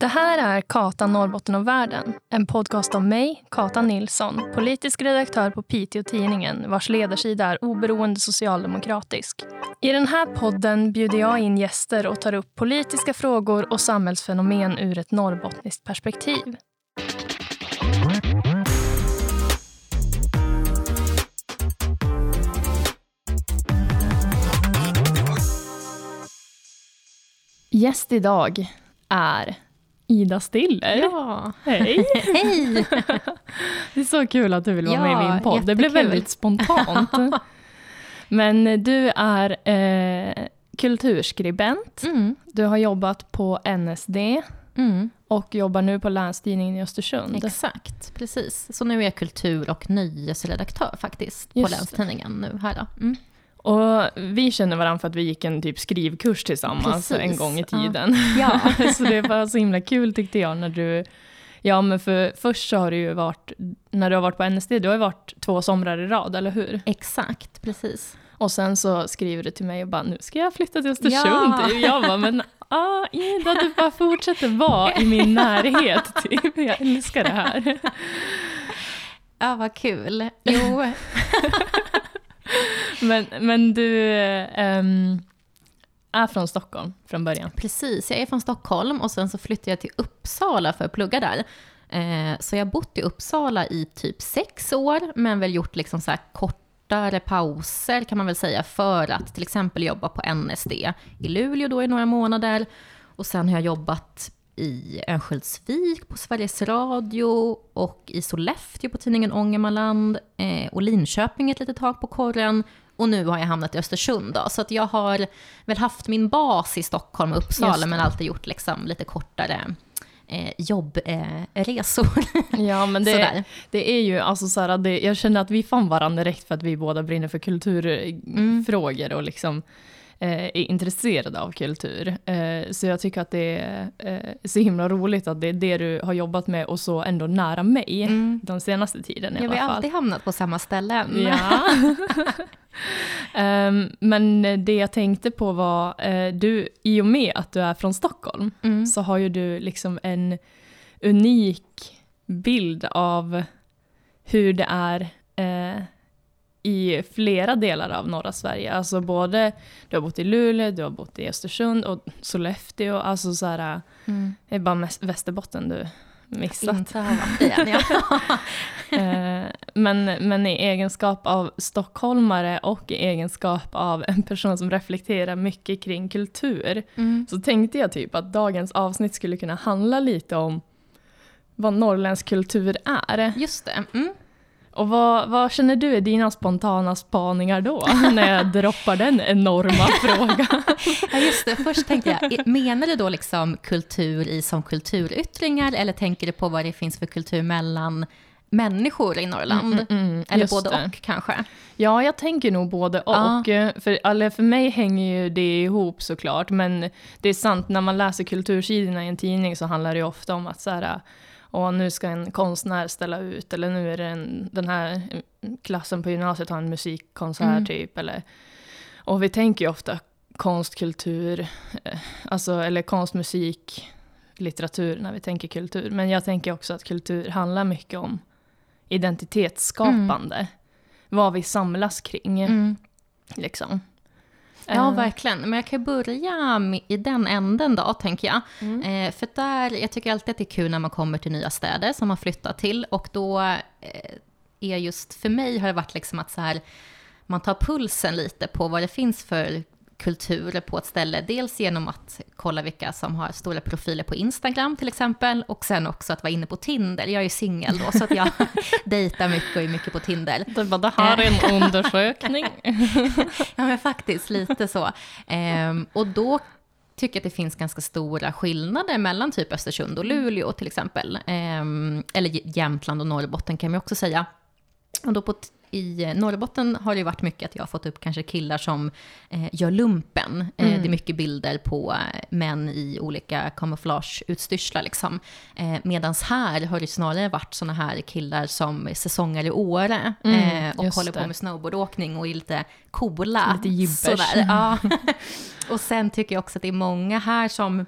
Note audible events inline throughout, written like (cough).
Det här är Kata Norrbotten och världen. En podcast om mig, Kata Nilsson, politisk redaktör på Piteå-Tidningen vars ledarsida är oberoende socialdemokratisk. I den här podden bjuder jag in gäster och tar upp politiska frågor och samhällsfenomen ur ett norrbottniskt perspektiv. Gäst idag är Ida Stiller. Ja. Hej! (laughs) Hej! (laughs) Det är så kul att du vill vara Ja, med i min podd. Det blev jättekul. väldigt spontant. (laughs) Men du är eh, kulturskribent. Mm. Du har jobbat på NSD Mm. och jobbar nu på Länstidningen i Östersund. Exakt, precis. Så nu är jag kultur och nöjesredaktör faktiskt Just på. Länstidningen nu här. Mm. Och vi känner varandra för att vi gick en typ skrivkurs tillsammans Precis, en gång i tiden. (laughs) Ja. (laughs) så det var så himla kul tyckte jag när du... Ja men för först så har du ju varit, när du har varit på NSD, du har ju varit två somrar i rad, eller hur? Exakt, precis. Och sen så skriver du till mig och bara, nu ska jag flytta till Östersund. Ja. (laughs) Jag bara, men ah, Ida, du bara fortsätter vara i min närhet. Typ. Jag älskar det här. Ja, vad kul. Jo, men, men du um, är från Stockholm från början. precis. Jag är från Stockholm och sen så flyttade jag till Uppsala för att plugga där. Eh, så jag har bott i Uppsala i typ sex år, men väl gjort liksom så här kortare pauser kan man väl säga, för att till exempel jobba på NSD i Luleå då i några månader. Och sen har jag jobbat i Örnsköldsvik på Sveriges Radio och i Sollefteå på tidningen Ångermanland eh, och Linköping ett litet tag på korren. Och nu har jag hamnat i Östersund då. Så att jag har väl haft min bas i Stockholm och Uppsala men alltid gjort liksom lite kortare eh, jobbresor. Eh, (laughs) Ja, men det, det är ju alltså så här, det, jag känner att vi fann varandra direkt för att vi båda brinner för kulturfrågor och liksom eh, är intresserade av kultur. Eh, så jag tycker att det är eh, så himla roligt att det är det du har jobbat med och så ändå nära mig Mm. den senaste tiden i Ja, vi alla har fall. alltid hamnat på samma ställen. Ja. (laughs) (laughs) Ehm, men det jag tänkte på var, eh, du, i och med att du är från Stockholm, Mm. så har ju du liksom en unik bild av hur det är eh, i flera delar av norra Sverige. Alltså både, du har bott i Luleå, du har bott i Östersund och Sollefteå. Alltså så här, Mm. det är bara Västerbotten du missat. Inte har varit i än, ja. (laughs) Eh, men, men i egenskap av stockholmare och i egenskap av en person som reflekterar mycket kring kultur Mm. så tänkte jag typ att dagens avsnitt skulle kunna handla lite om vad norrländsk kultur är. Just det. Mm. Och vad, vad känner du är dina spontana spaningar då? (laughs) när jag droppar den enorma (laughs) frågan. Ja, just det. Först tänkte jag, menar du då liksom kultur i som kulturyttringar eller tänker du på vad det finns för kultur mellan människor i Norrland? Mm, eller just både det. och kanske? Ja, jag tänker nog både och. Eh, För, eller för mig hänger ju det ihop såklart, men det är sant, när man läser kultursidorna i en tidning så handlar det ofta om att så här, Åh, nu ska en konstnär ställa ut, eller nu är det en, den här mm, klassen på gymnasiet har en musikkonsert Mm. typ. Eller, och vi tänker ju ofta konst, kultur, eh, alltså, eller konst, musik, litteratur när vi tänker kultur. Men jag tänker också att kultur handlar mycket om identitetsskapande. Vad vi samlas kring. Mm. Liksom. Ja, Eh, verkligen. Men jag kan börja med, i den änden då, tänker jag. Mm. Eh, för där, jag tycker alltid att det är kul när man kommer till nya städer som man flyttar till. Och då eh, är just, för mig har det varit liksom att så här, man tar pulsen lite på vad det finns för kultur på ett ställe. Dels genom att kolla vilka som har stora profiler på Instagram till exempel. Och sen också att vara inne på Tinder. Jag är ju singel då, så att jag (laughs) dejtar mycket och är mycket på Tinder. Det, bara, det här är en (laughs) undersökning. Ja, men faktiskt lite så. Ehm, och då tycker jag att det finns ganska stora skillnader mellan typ Östersund och Luleå till exempel. Ehm, eller Jämtland och Norrbotten kan man också säga. Och då på i Norrbotten har det varit mycket att jag har fått upp kanske killar som eh, gör lumpen. Eh, Mm. det är mycket bilder på eh, män i olika kamouflageutstyrslar liksom. Eh, medans här har det snarare varit såna här killar som är säsonger i Åre Mm, eh, och håller det. på med snowboardåkning och är lite coola. Lite jibbers. Sådär, ja. (laughs) Och sen tycker jag också att det är många här som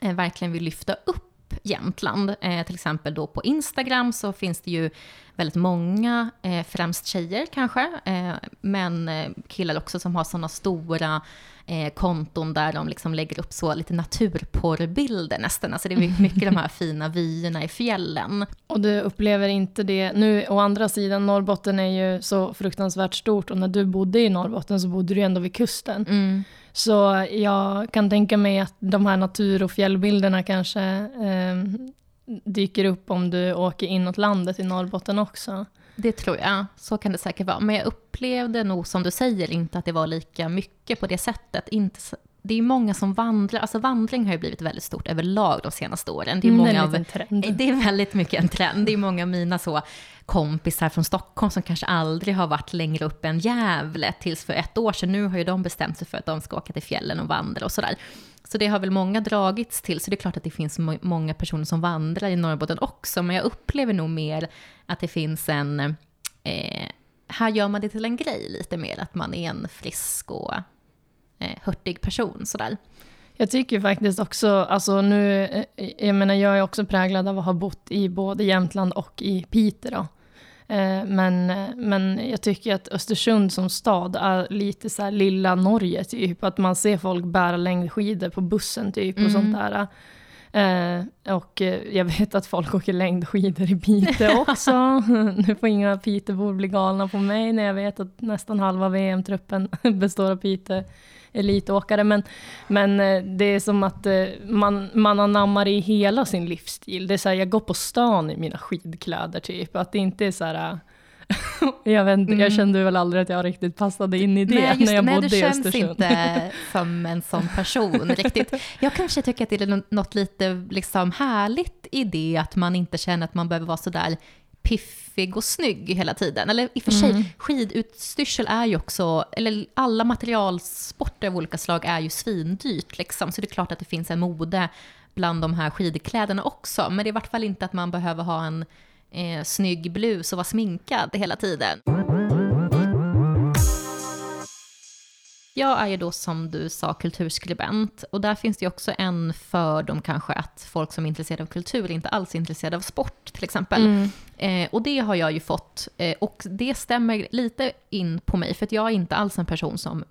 eh, verkligen vill lyfta upp Jämtland. Eh, till exempel då på Instagram så finns det ju väldigt många, eh, främst tjejer kanske, eh, men eh, killar också som har sådana stora eh, konton där de liksom lägger upp så lite naturporrbilder nästan. Alltså det är (laughs) mycket de här fina vyerna i fjällen. Och du upplever inte det, nu å andra sidan, Norrbotten är ju så fruktansvärt stort och när du bodde i Norrbotten så bodde du ändå vid kusten. Mm. Så jag kan tänka mig att de här natur och fjällbilderna kanske eh, dyker upp om du åker inåt landet i Norrbotten också. Det tror jag, så kan det säkert vara. Men jag upplevde nog som du säger inte att det var lika mycket på det sättet. Inte, det är många som vandrar, alltså vandring har ju blivit väldigt stort överlag de senaste åren. Det är, många Mm, det är en trend. (laughs) det är väldigt mycket en trend. Det är många av mina så kompisar från Stockholm som kanske aldrig har varit längre upp än Gävle tills för ett år sedan. Nu har ju de bestämt sig för att de ska åka till fjällen och vandra och sådär. Så det har väl många dragits till, så det är klart att det finns må- många personer som vandrar i Norrbotten också, men jag upplever nog mer att det finns en... Eh, här gör man det till en grej lite mer, att man är en frisk och eh, hurtig person sådär. Jag tycker faktiskt också, alltså nu, eh, jag menar jag är också präglad av att ha bott i både Jämtland och i Piteå. Eh, Men, men jag tycker att Östersund som stad är lite så här lilla Norge typ. Att man ser folk bära längdskidor på bussen typ och Mm. sånt där. Eh, och eh, jag vet att folk åker längdskidor i Piteå (laughs) också. nu får inga Pitebor bli galna på mig när jag vet att nästan halva VM-truppen (laughs) består av Piteå elitåkare. Men, men eh, det är som att eh, man, man anammar i hela sin livsstil. Det är så här, jag går på stan i mina skidkläder typ. Att det inte är så här... (laughs) jag, vet, inte, jag Mm. kände väl aldrig att jag riktigt passade in i det nej, just, när jag nej, bodde du i känns Östersund. inte (laughs) som en sån person riktigt. Jag kanske tycker att det är nå- något lite liksom härligt i det, att man inte känner att man behöver vara sådär piffig och snygg hela tiden. Eller i och för sig, Mm. skidutstyrsel är ju också, eller alla materialsporter av olika slag är ju svindyrt liksom, så det är klart att det finns en mode bland de här skidkläderna också, men det är i vart fall inte att man behöver ha en eh, snygg blus och vara sminkad hela tiden. Jag är ju då som du sa kulturskribent och där finns det ju också en fördom kanske att folk som är intresserade av kultur inte alls är intresserade av sport till exempel. Mm. Eh, och det har jag ju fått eh, och det stämmer lite in på mig för att jag är inte alls en person som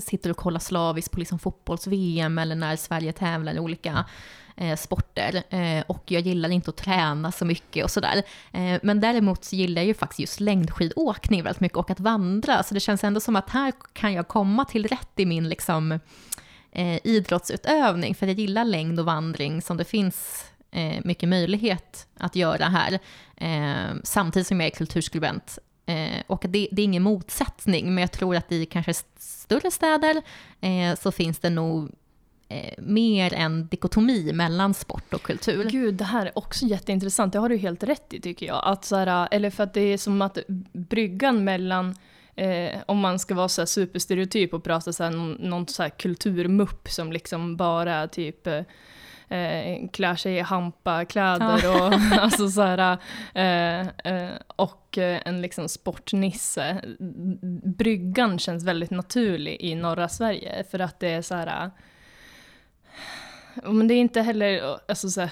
sitter och kollar slaviskt på liksom fotbolls-VM eller när Sverige tävlar i olika eh, sporter. Eh, och jag gillar inte att träna så mycket och sådär. Eh, men däremot så gillar jag ju faktiskt just längdskidåkning väldigt mycket och att vandra. Så det känns ändå som att här kan jag komma till rätt i min liksom, eh, idrottsutövning. För jag gillar längd och vandring som det finns eh, mycket möjlighet att göra här. Eh, samtidigt som jag är kulturskribent. Eh, och det, det är ingen motsättning, men jag tror att i kanske st- större städer eh, så finns det nog mer en dikotomi mellan sport och kultur. Gud, det här är också jätteintressant. Det har du helt rätt i tycker jag. Att så här, eller för att det är som att bryggan mellan Eh, om man ska vara så här superstereotyp och prata så här, någon, någon så här kulturmupp som liksom bara typ eh, eh, klär sig i hampakläder och (laughs) alltså så här, eh, eh, och eh, en liksom sportnisse. Bryggan känns väldigt naturlig i norra Sverige för att det är så här men det är inte heller, alltså så här,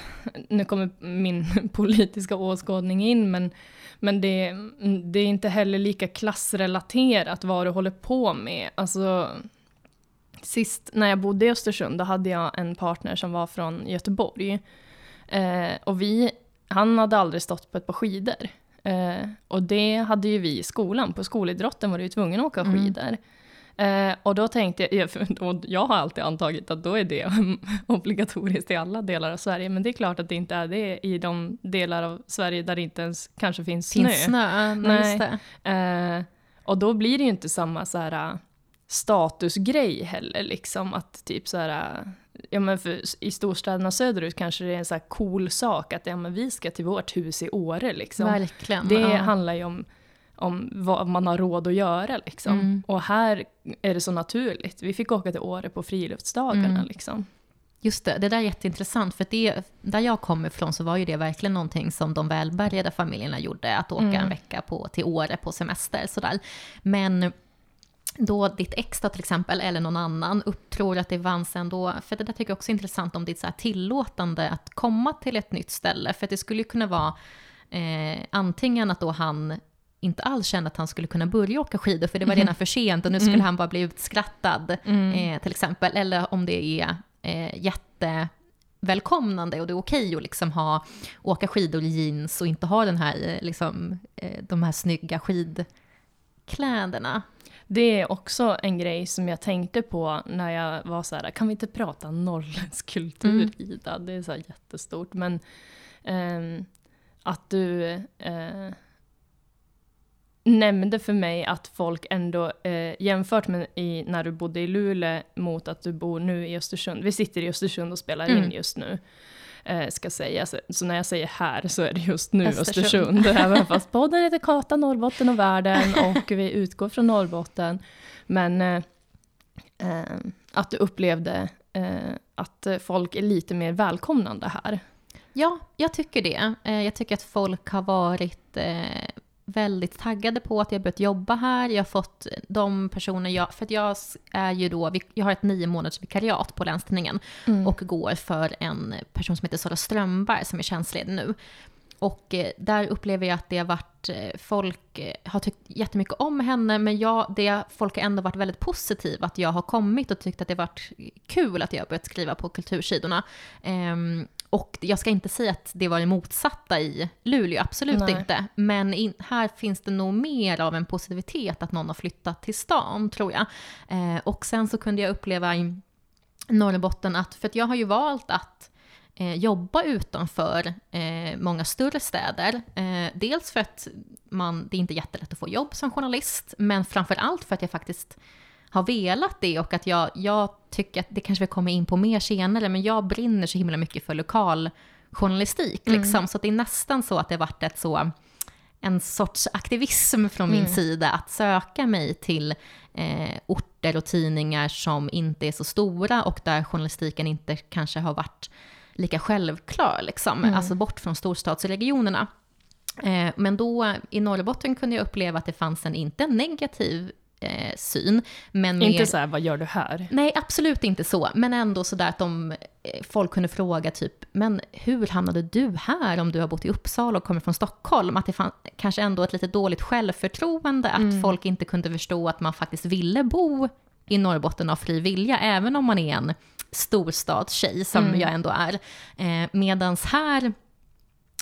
nu kommer min (laughs) politiska åskådning in, men, men det, det är inte heller lika klassrelaterat vad du håller på med. Alltså, sist när jag bodde i Östersund, då hade jag en partner som var från Göteborg. Eh, och vi, han hade aldrig stått på ett par skidor. Eh, och det hade ju vi i skolan, på skolidrotten var du ju tvungen att åka Mm. Eh, och då tänkte (laughs) jag, och jag har alltid antagit att då är det (laughs) obligatoriskt i alla delar av Sverige, men det är klart att det inte är det i de delar av Sverige där det inte ens kanske finns snö. Finns snö? Nej, Nej. Eh, och då blir det ju inte samma så här äh, statusgrej heller, liksom att typ så här, äh, ja men för i storstäderna söderut kanske det är en så cool sak att ja men vi ska till vårt hus i Åre liksom. Verkligen. Det ja. handlar ju om, om vad man har råd att göra liksom. Mm. Och här är det så naturligt. Vi fick åka till Åre på friluftsdagarna Mm. liksom. Just det, det där är jätteintressant. För det, där jag kommer ifrån så var ju det verkligen någonting som de välbärgade familjerna gjorde. Att åka Mm. en vecka på, till Åre på semester. Sådär. Men då ditt ex då till exempel, eller någon annan, upp, tror att det fanns ändå, för det där tycker jag också är intressant om ditt så här tillåtande att komma till ett nytt ställe, för det skulle ju kunna vara eh, antingen att då han inte alls kände att han skulle kunna börja åka skidor, för det var redan för sent och nu skulle mm. han bara bli utskrattad, mm. eh, till exempel, eller om det är eh, jätte välkomnande och det är okej att liksom ha, åka skidor i jeans och inte ha den här, eh, liksom, eh, de här snygga skidkläderna. Det är också en grej som jag tänkte på när jag var så här, kan vi inte prata norrländsk kultur mm. Ida? Det är så jättestort. Men eh, att du eh, nämnde för mig att folk ändå, eh, jämfört med i, när du bodde i Luleå mot att du bor nu i Östersund, vi sitter i Östersund och spelar mm. in just nu, eh, ska säga. Så, så, när jag säger här så är det just nu Östersund. Östersund. (laughs) Även fast podden heter Kata Norrbotten och världen och vi utgår från Norrbotten. Men eh, eh att du upplevde eh, att folk är lite mer välkomnande här. Ja, jag tycker det. Eh, jag tycker att folk har varit väldigt taggade på att jag börjat jobba här. Jag har fått de personer jag, för att jag är ju då, jag har ett nio månaders vikariat på Länstidningen mm. och går för en person som heter Sara Strömberg som är tjänstledig nu. Och eh, där upplever jag att det har varit, eh, folk eh, har tyckt jättemycket om henne, men jag, det, folk har ändå varit väldigt positiva att jag har kommit och tyckt att det har varit kul att jag har börjat skriva på kultursidorna. Um, och jag ska inte säga att det var det motsatta i Luleå, absolut Nej. inte. Men in, här finns det nog mer av en positivitet att någon har flyttat till stan, tror jag. Eh, och sen så kunde jag uppleva i Norrbotten att, för att jag har ju valt att eh, jobba utanför eh, många större städer. Eh, dels för att man, det är inte jättelätt att få jobb som journalist, men framför allt för att jag faktiskt har velat det och att jag, jag tycker att det kanske vi kommer in på mer senare, men jag brinner så himla mycket för lokaljournalistik. Mm. Liksom, så det är nästan så att det varit ett så, en sorts aktivism från min mm. sida att söka mig till eh, orter och tidningar som inte är så stora och där journalistiken inte kanske har varit lika självklar, liksom. Mm. alltså bort från storstadsregionerna. Eh, men då i Norrbotten kunde jag uppleva att det fanns en, inte en negativ eh, syn. Men inte mer, så här, vad gör du här? Nej, absolut inte så. Men ändå så där att de, eh, folk kunde fråga typ, men hur hamnade du här om du har bott i Uppsala och kommer från Stockholm? Att det fanns kanske ändå ett lite dåligt självförtroende, att mm. folk inte kunde förstå att man faktiskt ville bo i Norrbotten av fri vilja, även om man är en storstadstjej som mm. jag ändå är. Eh, medans här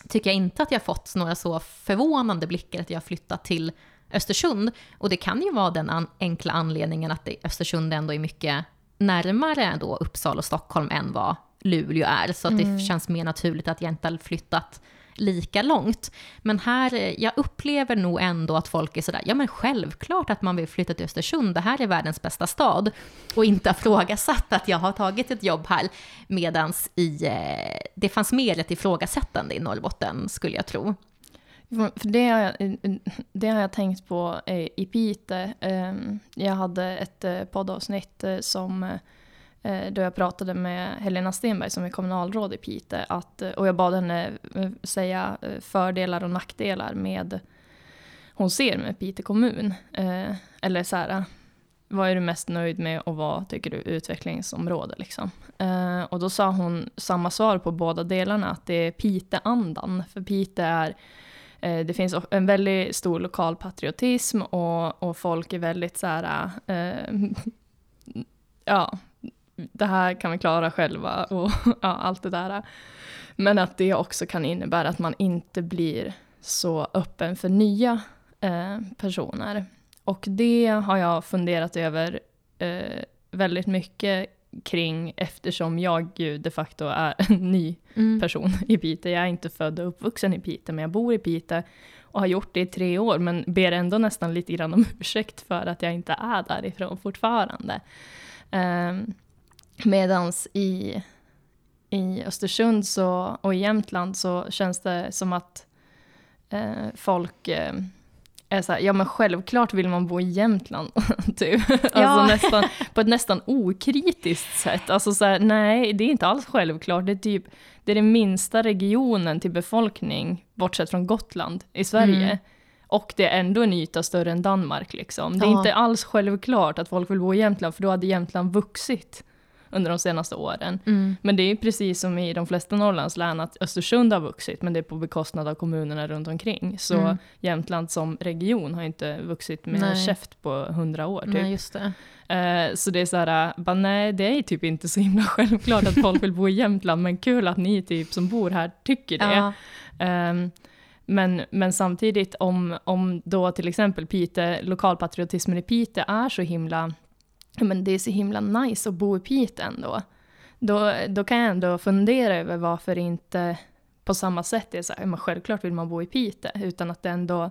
tycker jag inte att jag fått några så förvånande blickar att jag har flyttat till Östersund. Och det kan ju vara den an enkla anledningen att Östersund ändå är mycket närmare då Uppsala och Stockholm än vad Luleå är. Så att mm. det känns mer naturligt att jag inte har flyttat lika långt. Men här, jag upplever nog ändå att folk är sådär, ja men självklart att man vill flytta till Östersund, det här är världens bästa stad. Och inte har (laughs) frågasatt att jag har tagit ett jobb här, medans i, eh, det fanns mer ett ifrågasättande i Norrbotten skulle jag tro. För det har jag, det har jag tänkt på eh, i Pite. Ehm, jag hade ett eh, poddavsnitt eh, som då jag pratade med Helena Stenberg som är kommunalråd i Pite. Att, och jag bad henne säga fördelar och nackdelar med hon ser med Pite kommun. Eller så här, vad är du mest nöjd med och vad tycker du utvecklingsområde? Liksom? och då sa hon samma svar på båda delarna, att det är Pite-andan. För Pite är Eh, det finns en väldigt stor lokal patriotism och, och folk är väldigt så här, eh, (laughs) ja, det här kan vi klara själva och (laughs) ja, allt det där. Men att det också kan innebära att man inte blir så öppen för nya eh, personer. Och det har jag funderat över eh, väldigt mycket kring eftersom jag ju de facto är (laughs) en ny mm. person i Piteå. Jag är inte född och uppvuxen i Piteå, men jag bor i Piteå och har gjort det i tre år, men ber ändå nästan lite grann om (laughs) ursäkt för att jag inte är därifrån fortfarande. Um, medans i, i Östersund så, och i Jämtland så känns det som att uh, folk uh, är så här, ja men självklart vill man bo i Jämtland. (laughs) typ. Alltså ja. nästan, på ett nästan okritiskt sätt. Alltså så här, nej, det är inte alls självklart. Det är typ det är den minsta regionen till befolkning, bortsett från Gotland, i Sverige. Mm. Och det är ändå en yta större än Danmark. Liksom. Det är Ja. inte alls självklart att folk vill bo i Jämtland, för då hade Jämtland vuxit under de senaste åren. Mm. Men det är precis som i de flesta Norrlandslän, att Östersund har vuxit, men det är på bekostnad av kommunerna runt omkring. Så Mm. Jämtland som region har inte vuxit med Nej. käft på hundra år. Typ. Nej, just det. Eh, så det är så här, bara, nej det är typ inte så himla (laughs) självklart att folk vill bo i Jämtland, men kul att ni typ som bor här tycker det. Ja. Ehm, men, men samtidigt om, om då till exempel Pite, lokalpatriotismen i Pite är så himla, men det är så himla nice att bo i Pite ändå. Då, då kan jag ändå fundera över varför inte på samma sätt det är så här, men självklart vill man bo i Pite, utan att det ändå,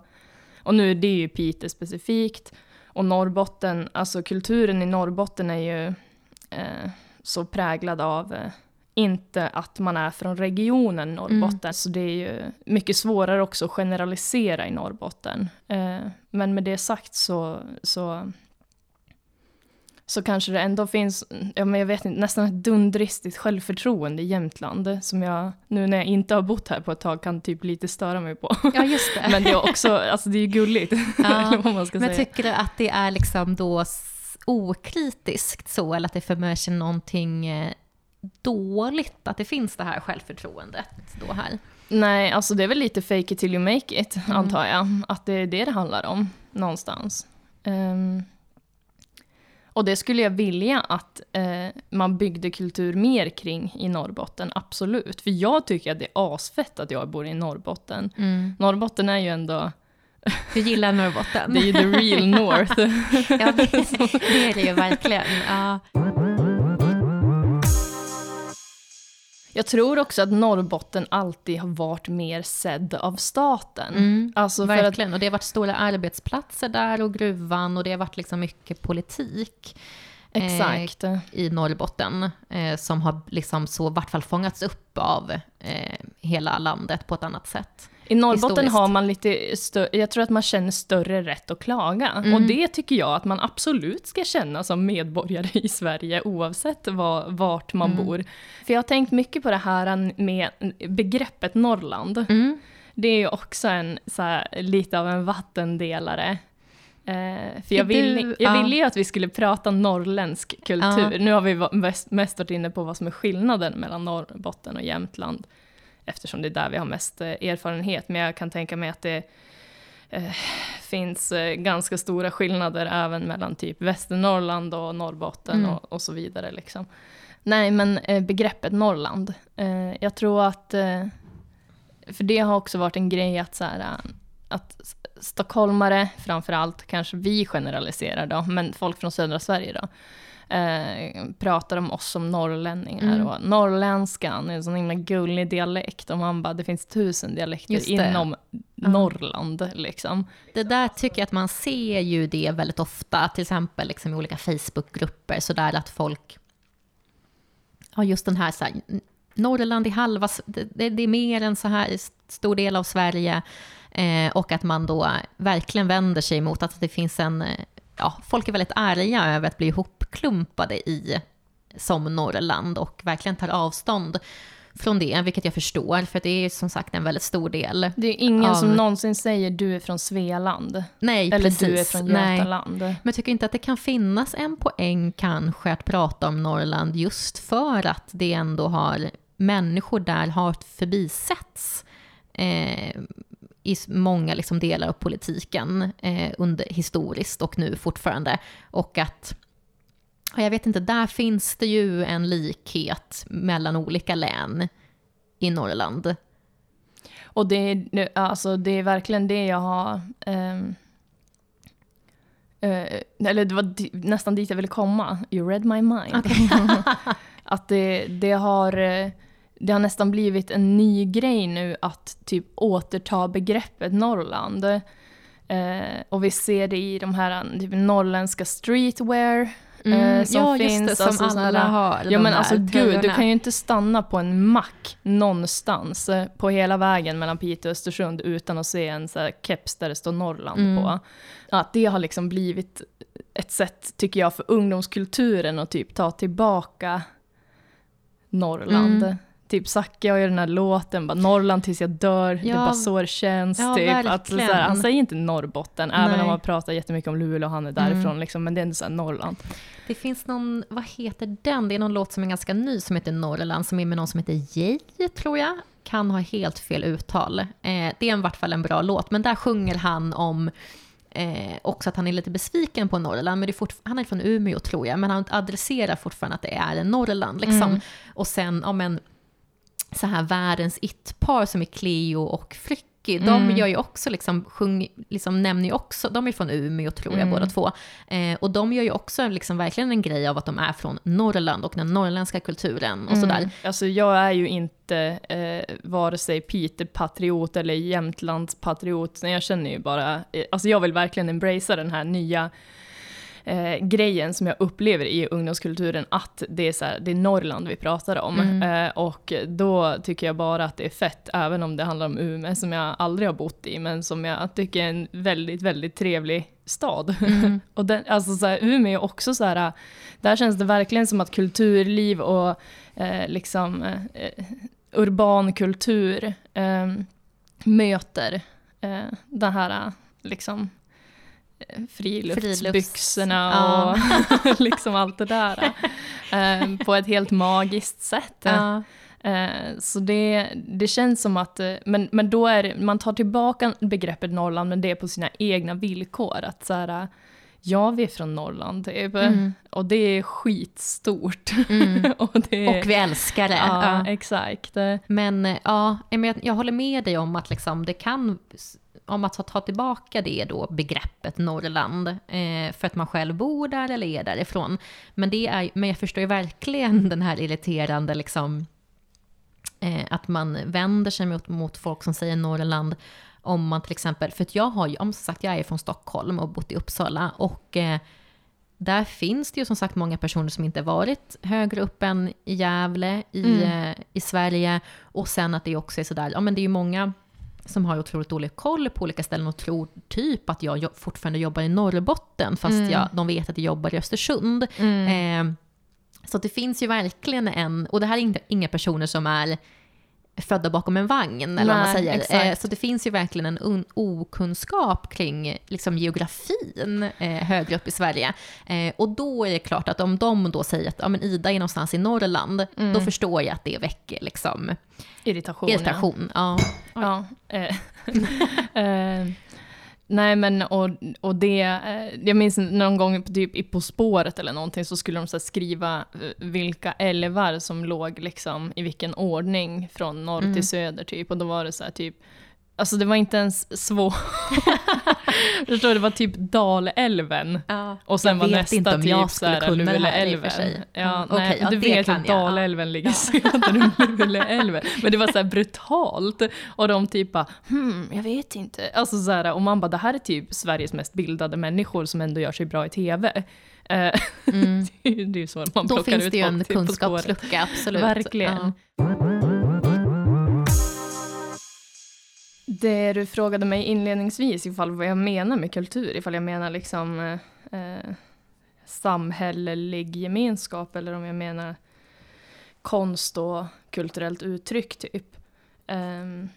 och nu är det ju Pite specifikt, och Norrbotten, alltså kulturen i Norrbotten är ju eh, så präglad av eh, inte att man är från regionen Norrbotten. Så det är ju mycket svårare också att generalisera i Norrbotten. Eh, men med det sagt så, så, så kanske det ändå finns, ja, men jag vet inte, nästan ett dundristigt självförtroende i Jämtland. Som jag, nu när jag inte har bott här på ett tag, kan typ lite störa mig på. (laughs) ja, just det. Men det är också, alltså det är ju gulligt. (laughs) Ja, (laughs) vad man ska Men säga. tycker du att det är liksom då okritiskt så, eller att det för med sig någonting eh, dåligt, att det finns det här självförtroendet då här? Nej, alltså det är väl lite fake it till you make it, Mm. antar jag. Att det är det det handlar om, någonstans. Ehm, och det skulle jag vilja att eh, man byggde kultur mer kring i Norrbotten, absolut. För jag tycker att det är asfett att jag bor i Norrbotten. Norrbotten är ju ändå, (laughs) Du gillar Norrbotten? det är ju the real (laughs) north. ja, det, det är det ju verkligen. Ja. Jag tror också att Norrbotten alltid har varit mer sedd av staten. Mm, alltså för att verkligen, och det har varit stora arbetsplatser där och gruvan och det har varit liksom mycket politik. eh, Exakt. i Norrbotten eh, som har liksom så i vart fall fångats upp av eh, hela landet på ett annat sätt. I Norrbotten historiskt. har man lite stö- jag tror att man känner större rätt att klaga. Mm. Och det tycker jag att man absolut ska känna som medborgare i Sverige oavsett var, vart man Mm. bor. För jag har tänkt mycket på det här med begreppet Norrland. Mm. Det är ju också en, så här, lite av en vattendelare. Eh, för jag ville, jag ja. ville ju att vi skulle prata norrländsk kultur. Nu har vi mest varit inne på vad som är skillnaden mellan Norrbotten och Jämtland. Eftersom det är där vi har mest eh, erfarenhet. Men jag kan tänka mig att det eh, finns eh, ganska stora skillnader även mellan typ Västernorrland och Norrbotten Mm. och, och så vidare. Liksom. Nej, men eh, begreppet Norrland. Jag tror att för det har också varit en grej att, så här, att stockholmare, framför allt, kanske vi generaliserar då, men folk från södra Sverige då, eh, pratar om oss som norrlänningar. Mm. Och norrländskan är en sån himla gullig dialekt och man bara, det finns tusen dialekter inom Norrland. Liksom. Det där tycker jag att man ser ju det väldigt ofta, till exempel liksom i olika Facebookgrupper, sådär att folk har just den här, så här Norrland är halva, det, det är mer än så här stor del av Sverige. Eh, och att man då verkligen vänder sig mot att det finns en, eh, ja, folk är väldigt arga över att bli ihopklumpade i som Norrland och verkligen tar avstånd från det, vilket jag förstår, för det är som sagt en väldigt stor del. Det är ingen Av- som någonsin säger du är från Svealand. Nej, Eller precis. du är från Nej. Götaland. Men jag tycker inte att det kan finnas en poäng kanske att prata om Norrland just för att det ändå har människor där har förbisetts eh, i många liksom delar av politiken eh, under, historiskt och nu fortfarande. Och att, jag vet inte, där finns det ju en likhet mellan olika län i Norrland. Och det är, alltså, det är verkligen det jag har... ehm, eh, eller det var nästan dit jag ville komma. You read my mind. (laughs) (laughs) att det, det, har, eh, det har nästan blivit en ny grej nu att typ återta begreppet Norrland. Eh, och vi ser det i de här typ, norrländska streetwear. Eh, som ja, finns, det, som alltså såna alla här- har. Ja men där alltså gud, du tröjorna. kan ju inte stanna på en mack någonstans eh, på hela vägen mellan Piteå och Östersund utan att se en så här keps där det står Norrland Mm. på. Att det har liksom blivit ett sätt, tycker jag, för ungdomskulturen att typ ta tillbaka Norrland. Mm. Typ Zacke har ju den här låten, bara Norrland tills jag dör, det är Ja. bara så det känns. Ja, typ. att, så här, han säger inte Norrbotten, även Nej. om han pratar jättemycket om Luleå och han är därifrån, Mm. liksom, men det är ändå så här Norrland. Det finns någon, vad heter den? Det är någon låt som är ganska ny som heter Norrland, som är med någon som heter Jay, tror jag. Kan ha helt fel uttal. Eh, det är i vart fall en bra låt, men där sjunger han om eh, också att han är lite besviken på Norrland, men det är han är från Umeå tror jag, men han adresserar fortfarande att det är Norrland. Liksom. Mm. Och sen, ja men, så här världens it-par som är Cleo och Frycky, de Mm. gör ju också liksom, sjung, liksom nämner ju också, de är från Umeå tror jag Mm. båda två, eh, och de gör ju också liksom verkligen en grej av att de är från Norrland och den norrländska kulturen och sådär. Mm. Alltså jag är ju inte eh, vare sig Piteå-patriot eller Jämtlands-patriot, jag känner ju bara, eh, alltså jag vill verkligen embracea den här nya eh, grejen som jag upplever i ungdomskulturen, att det är, så här, det är Norrland vi pratar om. Mm. Eh, och då tycker jag bara att det är fett, även om det handlar om Umeå, som jag aldrig har bott i, men som jag tycker är en väldigt, väldigt trevlig stad. Mm. (laughs) och den, alltså så här, Umeå är också så här, där känns det verkligen som att kulturliv och eh, liksom eh, urban kultur eh, möter eh, den här liksom friluftsbyxorna Frilufts- och (laughs) liksom allt det där. Eh, på ett helt magiskt sätt. Ja. Eh, så det, det känns som att, eh, men, men då är det, man tar tillbaka begreppet Norrland, men det är på sina egna villkor. Att så här, ja vi är från Norrland, typ. Mm. och det är skitstort. Mm. (laughs) och, det, Och vi älskar det. ja, Ja. exakt. Eh, Men eh, ja, jag håller med dig om att liksom, det kan, om att ta, tillbaka det då, begreppet Norrland, eh, för att man själv bor där eller är därifrån. Men, det är, men jag förstår ju verkligen (laughs) den här irriterande, liksom, eh, att man vänder sig mot, mot folk som säger Norrland, om man till exempel, för att jag har ju, om sagt, jag är från Stockholm och bott i Uppsala, och eh, där finns det ju som sagt många personer som inte varit högre upp än i Gävle i, Mm. eh, i Sverige. Och sen att det också är sådär, ja men det är ju många som har otroligt dålig koll på olika ställen och tror typ att jag fortfarande jobbar i Norrbotten fast Mm. jag, de vet att jag jobbar i Östersund. Eh, så det finns ju verkligen en, och det här är inga personer som är födda bakom en vagn, eller vad man Nej, säger. exakt. Eh, så det finns ju verkligen en un- okunskap kring liksom, geografin eh, högre upp i Sverige. Eh, och då är det klart att om de då säger att ja, men Ida är någonstans i Norrland, Mm. då förstår jag att det väcker liksom, irritation. irritation. Ja. Ja. eh, (laughs) nej men och, och det, eh, jag minns någon gång typ, i På spåret eller någonting så skulle de så skriva eh, vilka älvar som låg liksom i vilken ordning från norr Mm. till söder typ. Och då var det så här typ, alltså det var inte ens svårt. (laughs) Förstår det var typ Dalälven. Och sen Jag var vet nästa inte om typ jag skulle kunna det här Luleälven. Ja, Mm, nej, okej, ja, du det vet att jag, ja. Dalälven ligger (laughs) söder om Luleälven. Men det var så brutalt. Och de typ bara, hmm, jag vet inte. Alltså så här, och man bara, det här är typ Sveriges mest bildade människor som ändå gör sig bra i TV. Eh, Mm. (laughs) det är ju- det ju så man Då plockar finns ut det ju folk en till På spåret. kunskapslucka, absolut. Verkligen. Ja. Det du frågade mig inledningsvis, ifall vad jag menar med kultur, ifall jag menar liksom eh, eh, samhällelig gemenskap eller om jag menar konst och kulturellt uttryck typ. Ehm,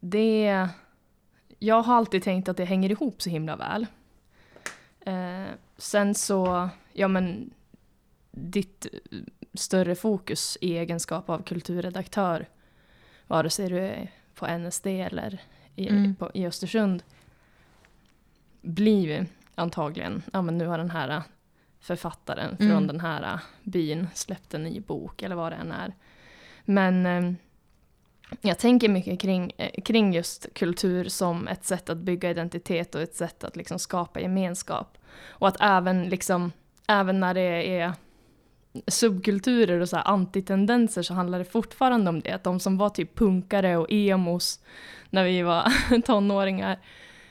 det, jag har alltid tänkt att det hänger ihop så himla väl. Eh, sen så, ja men ditt större fokus i egenskap av kulturredaktör, vare sig du är på NSD eller i, Mm. på, i Östersund, blir ju antagligen, ja men nu har den här författaren Mm. från den här byn släppt en ny bok eller vad det än är. Men eh, jag tänker mycket kring, eh, kring just kultur som ett sätt att bygga identitet och ett sätt att liksom skapa gemenskap. Och att även, liksom, även när det är subkulturer och så här antitendenser så handlar det fortfarande om det. Att de som var typ punkare och emos när vi var (laughs) tonåringar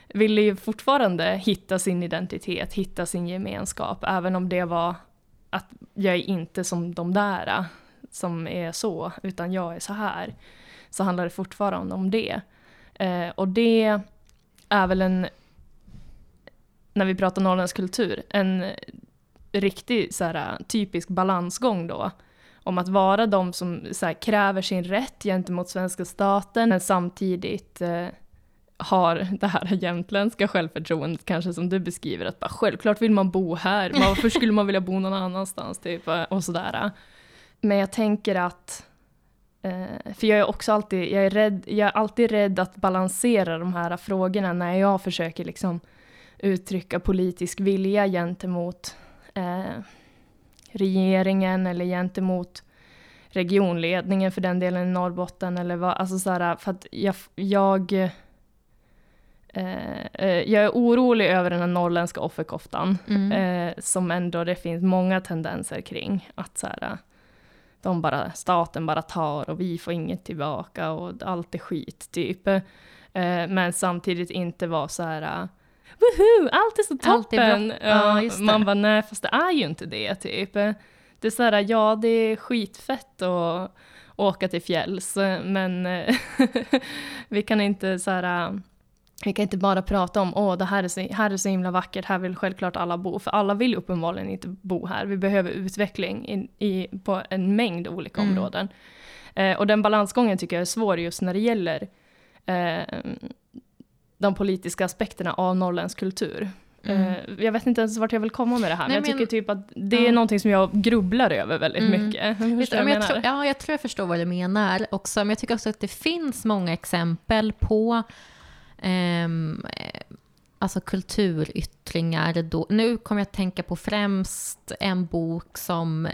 ville ju fortfarande hitta sin identitet, hitta sin gemenskap, även om det var att jag är inte som de där äh, som är så, utan jag är så här. Så handlar det fortfarande om det. Eh, och det är väl en, när vi pratar norrländsk kultur, en riktig så här, äh, typisk balansgång då. om att vara de som så här, kräver sin rätt gentemot svenska staten, men samtidigt eh, har det här jämtländska självförtroendet kanske som du beskriver, att bara självklart vill man bo här, varför skulle man vilja bo någon annanstans typ äh, och sådär. Men jag tänker att, för jag är också alltid, jag är, rädd, jag är alltid rädd att balansera de här frågorna när jag försöker liksom uttrycka politisk vilja gentemot eh, regeringen eller gentemot regionledningen för den delen i Norrbotten eller vad, alltså så här, för att jag, jag eh, eh, jag är orolig över den här norrländska offerkoftan, mm. eh, som ändå det finns många tendenser kring. Att så här, de bara, staten bara tar och vi får inget tillbaka och allt är skit, typ. Eh, men samtidigt inte vara så här, woho, allt är så toppen! Är ja, man bara, nej fast det är ju inte det, typ. Det är så här, ja det är skitfett att åka till fjälls, men (laughs) vi kan inte så här, vi kan inte bara prata om åh, det här är, så, här är så himla vackert, här vill självklart alla bo. För alla vill uppenbarligen inte bo här. Vi behöver utveckling in, i, på en mängd olika mm. områden. Eh, och den balansgången tycker jag är svår just när det gäller eh, de politiska aspekterna av norrländsk kultur. Mm. Eh, jag vet inte ens vart jag vill komma med det här, Nej, men jag tycker typ att det är ja. någonting som jag grubblar över väldigt mm. mycket. (laughs) Vet du, jag, jag tror, ja, jag tror jag förstår vad du menar också, men jag tycker också att det finns många exempel på um, alltså kulturyttringar. Då. Nu kommer jag att tänka på främst en bok som Eh,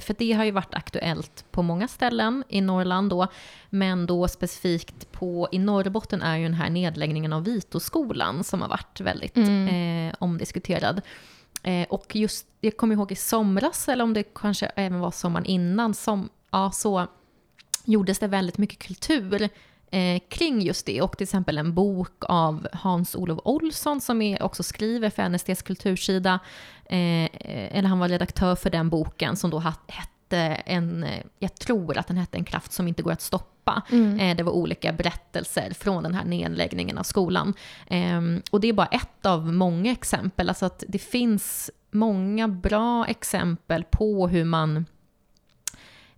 för det har ju varit aktuellt på många ställen i Norrland då, men då specifikt på, i Norrbotten är ju den här nedläggningen av Vitoskolan som har varit väldigt mm. eh, omdiskuterad. Eh, och just, jag kommer ihåg i somras, eller om det kanske även var sommaren innan, som, ja, så gjordes det väldigt mycket kultur eh, kring just det. Och till exempel en bok av Hans-Olof Olsson som är, också skriver för NSDs kultursida. Eh, eller han var redaktör för den boken som då hette en, jag tror att den hette En kraft som inte går att stoppa. Mm. Eh, det var olika berättelser från den här nedläggningen av skolan. Eh, och det är bara ett av många exempel. Alltså att det finns många bra exempel på hur man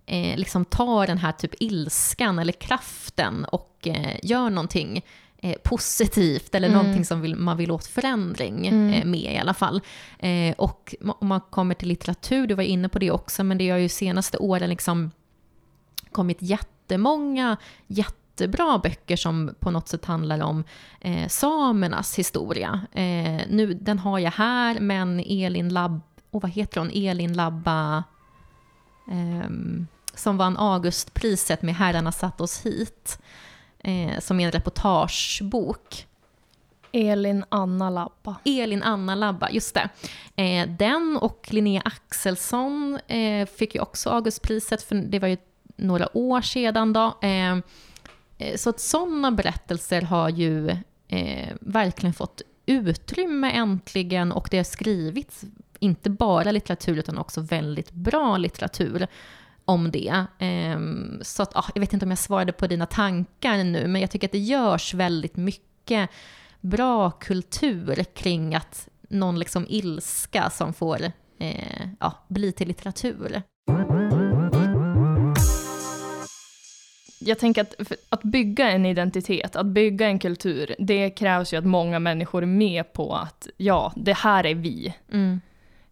eh, liksom tar den här typ ilskan eller kraften och eh, gör någonting eh, positivt eller mm. någonting som vill, man vill åt förändring mm. Eh, med i alla fall. Eh, och om man kommer till litteratur, du var inne på det också, men det har ju senaste åren liksom kommit jättemånga jättebra böcker som på något sätt handlar om eh, samernas historia. Eh, nu, den har jag här, men Elin Labb, och vad heter hon, Elin Labba, um, som vann Augustpriset med Herrarna satt oss hit, eh, som är en reportagebok. Elin Anna Labba. Elin Anna Labba, just det. Eh, den och Linnea Axelsson eh, fick ju också Augustpriset, för det var ju några år sedan då. Eh, eh, så att sådana berättelser har ju eh, verkligen fått utrymme äntligen och det har skrivits inte bara litteratur utan också väldigt bra litteratur om det. Um, så att, ah, jag vet inte om jag svarade på dina tankar nu, men jag tycker att det görs väldigt mycket bra kultur kring att någon liksom ilska som får eh, ja, bli till litteratur. Jag tänker att att bygga en identitet, att bygga en kultur, det krävs ju att många människor är med på att ja, det här är vi. Mm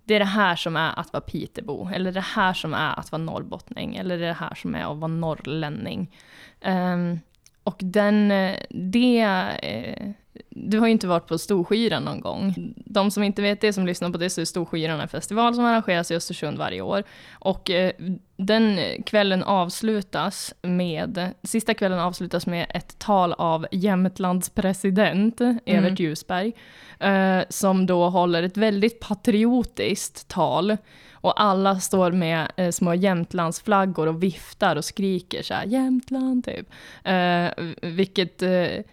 det är det här som är att vara Pitebo, eller det här som är att vara norrbottning, eller det här som är att vara norrlänning. Um, och den, eh, det, eh, du har ju inte varit på Storskyran någon gång. De som inte vet det, som lyssnar på det, så är Storskyran en festival som arrangeras i Östersund varje år. Och eh, den kvällen avslutas med, sista kvällen avslutas med ett tal av Jämtlands president, Evert mm. Ljusberg, som då håller ett väldigt patriotiskt tal. Och alla står med eh, små Jämtlandsflaggor och viftar och skriker så här Jämtland typ. Eh, vilket eh,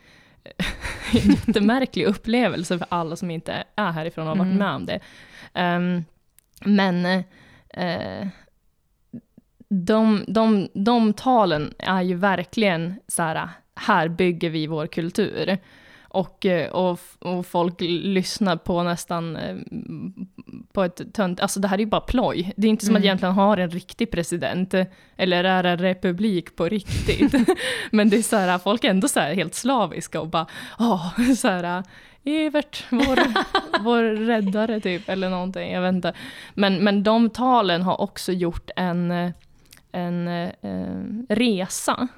(laughs) jättemärklig upplevelse för alla som inte är härifrån och har varit mm. med om det. Um, men uh, de, de, de talen är ju verkligen så här, här bygger vi vår kultur. Och, eh, och, och folk lyssnar på nästan eh, på ett tönt... Alltså det här är ju bara ploj. Det är inte som Mm. att egentligen har en riktig president, eller är en republik på riktigt. (laughs) Men det är så här, folk är ändå så här helt slaviska och bara, åh, så här, Evert, vår, (laughs) vår räddare typ, eller någonting, jag vet inte. Men, men de talen har också gjort en, eh, en eh, resa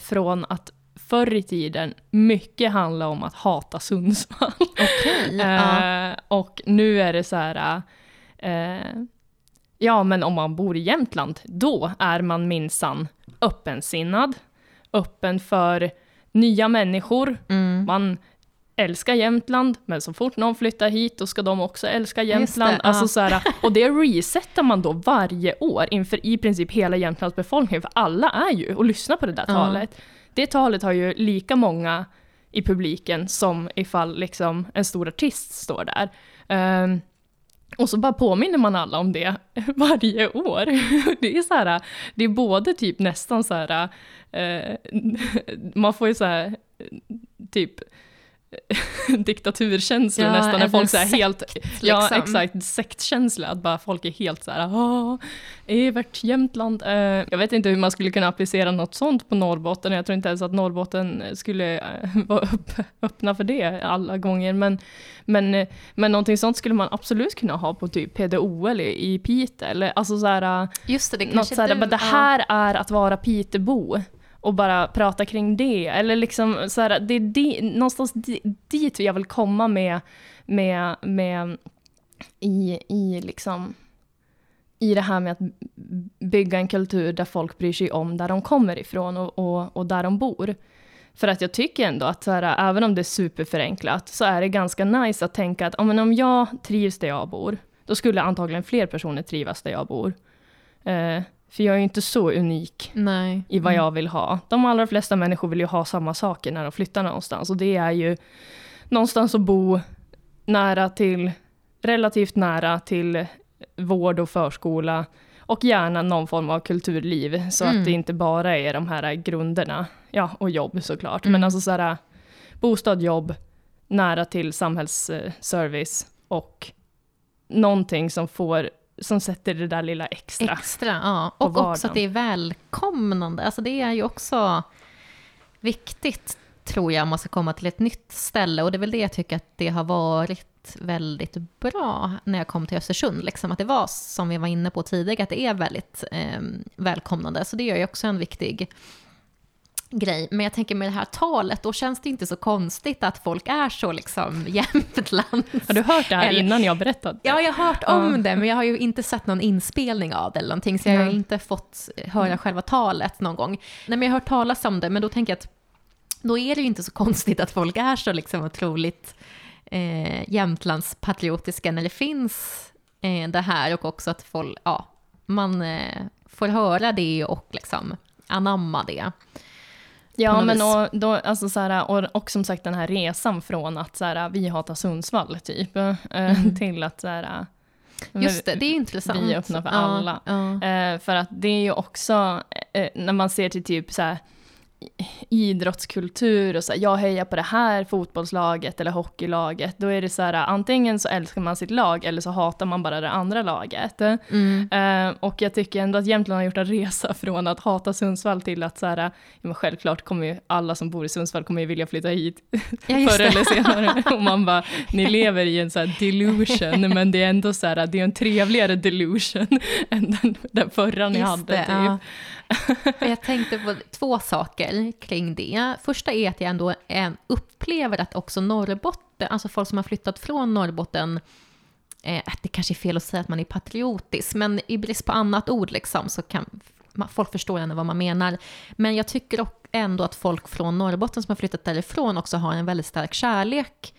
från att förr i tiden mycket handla om att hata Sundsvall. Okej. (laughs) ja. Eh, och nu är det så här, eh, ja men om man bor i Jämtland, då är man minsann öppensinnad, öppen för nya människor, Mm. man älskar Jämtland, men så fort någon flyttar hit, då ska de också älska Jämtland. det, ja. alltså så här, och det resetar man då varje år inför i princip hela Jämtlands befolkning, för alla är ju och lyssnar på det där Ja. talet. Det talet har ju lika många i publiken som ifall liksom en stor artist står där. Um, och så bara påminner man alla om det (laughs) varje år. (laughs) Det är så här, det är både typ nästan så här, uh, (laughs) man får ju så här, typ (laughs) diktaturkänslor Ja, nästan när folk sekt, helt, ja liksom. exakt, sektkänsla, att bara folk är helt så här, "Åh, Evert, Jämtland. Eh, jag vet inte hur man skulle kunna applicera något sånt på Norrbotten, jag tror inte ens att Norrbotten skulle eh, vara upp, öppna för det alla gånger, men, men, eh, men någonting sånt skulle man absolut kunna ha på typ PDOL i, i Piteå, eller alltså så här, eh, Just det, det något så här, du... bara, det ja. här är att vara Pitebo och bara prata kring det. Eller liksom så här, det är di, någonstans di, dit jag vill komma med, med, med i, i liksom i det här med att bygga en kultur där folk bryr sig om där de kommer ifrån och, och, och där de bor. För att jag tycker ändå att så här, även om det är superförenklat så är det ganska nice att tänka att men om jag trivs där jag bor, då skulle antagligen fler personer trivas där jag bor. Eh, för jag är ju inte så unik Nej. i vad Mm. jag vill ha. De allra flesta människor vill ju ha samma saker när de flyttar någonstans. Och det är ju någonstans att bo nära till, relativt nära till vård och förskola. Och gärna någon form av kulturliv, så Mm. att det inte bara är de här grunderna. Ja, och jobb såklart. Mm. Men alltså så här, bostad, jobb, nära till samhällsservice och någonting som får, som sätter det där lilla extra. Extra, ja. Och också att det är välkomnande. Alltså det är ju också viktigt, tror jag, om man ska komma till ett nytt ställe. Och det är väl det jag tycker att det har varit väldigt bra när jag kom till Östersund. Liksom. Att det var, som vi var inne på tidigare, att det är väldigt eh, välkomnande. Så det gör ju också en viktig grej. Men jag tänker med det här talet, då känns det inte så konstigt att folk är så liksom (laughs) Jämtland. Har du hört det här Eller- innan jag berättade? Ja, jag har hört om Ja. det, men jag har ju inte sett någon inspelning av det eller någonting, så jag har inte fått höra själva talet någon gång. Nej, men jag har hört talas om det, men då tänker jag att då är det ju inte så konstigt att folk är så liksom otroligt eh, Jämtlandspatriotiska när det finns eh, det här och också att folk, ja, man eh, får höra det och liksom anamma det. Ja, men vis. och, då, alltså så här, och, och som sagt den här resan från att så här, vi hatar Sundsvall, typ, eh, Mhm. till att så här, Just det, det är intressant. Vi är öppna för Ja, alla. Ja. Eh, för att det är ju också, eh, när man ser till typ så här, idrottskultur och så här, jag hejar på det här fotbollslaget eller hockeylaget, då är det så här, antingen så älskar man sitt lag eller så hatar man bara det andra laget. Mm. Eh, och jag tycker ändå att Jämtland har gjort en resa (laughs) från att hata Sundsvall till att så här, ja, men självklart kommer ju alla som bor i Sundsvall kommer ju vilja flytta hit (laughs) Ja, förr eller senare. (laughs) Och man bara, ni lever i en så här delusion, men det är ändå så här, det är en trevligare delusion än den, den förra ni Just hade. det, typ. ja. Jag tänkte på två saker kring det. Första är att jag ändå eh, upplever att också Norrbotten, alltså folk som har flyttat från Norrbotten, eh, att det kanske är fel att säga att man är patriotisk, men i brist på annat ord liksom så kan folk förstår ändå vad man menar. Men jag tycker ändå att folk från Norrbotten som har flyttat därifrån också har en väldigt stark kärlek